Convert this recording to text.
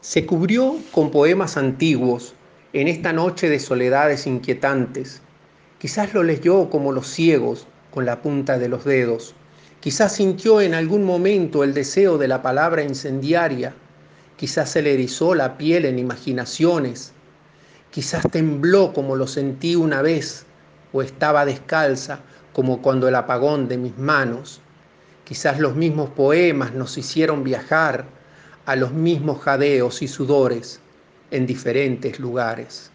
Se cubrió con poemas antiguos en esta noche de soledades inquietantes. Quizás lo leyó como los ciegos con la punta de los dedos. Quizás sintió en algún momento el deseo de la palabra incendiaria. Quizás se le erizó la piel en imaginaciones. Quizás tembló como lo sentí una vez o estaba descalza como cuando el apagón de mis manos. Quizás los mismos poemas nos hicieron viajar a los mismos jadeos y sudores en diferentes lugares.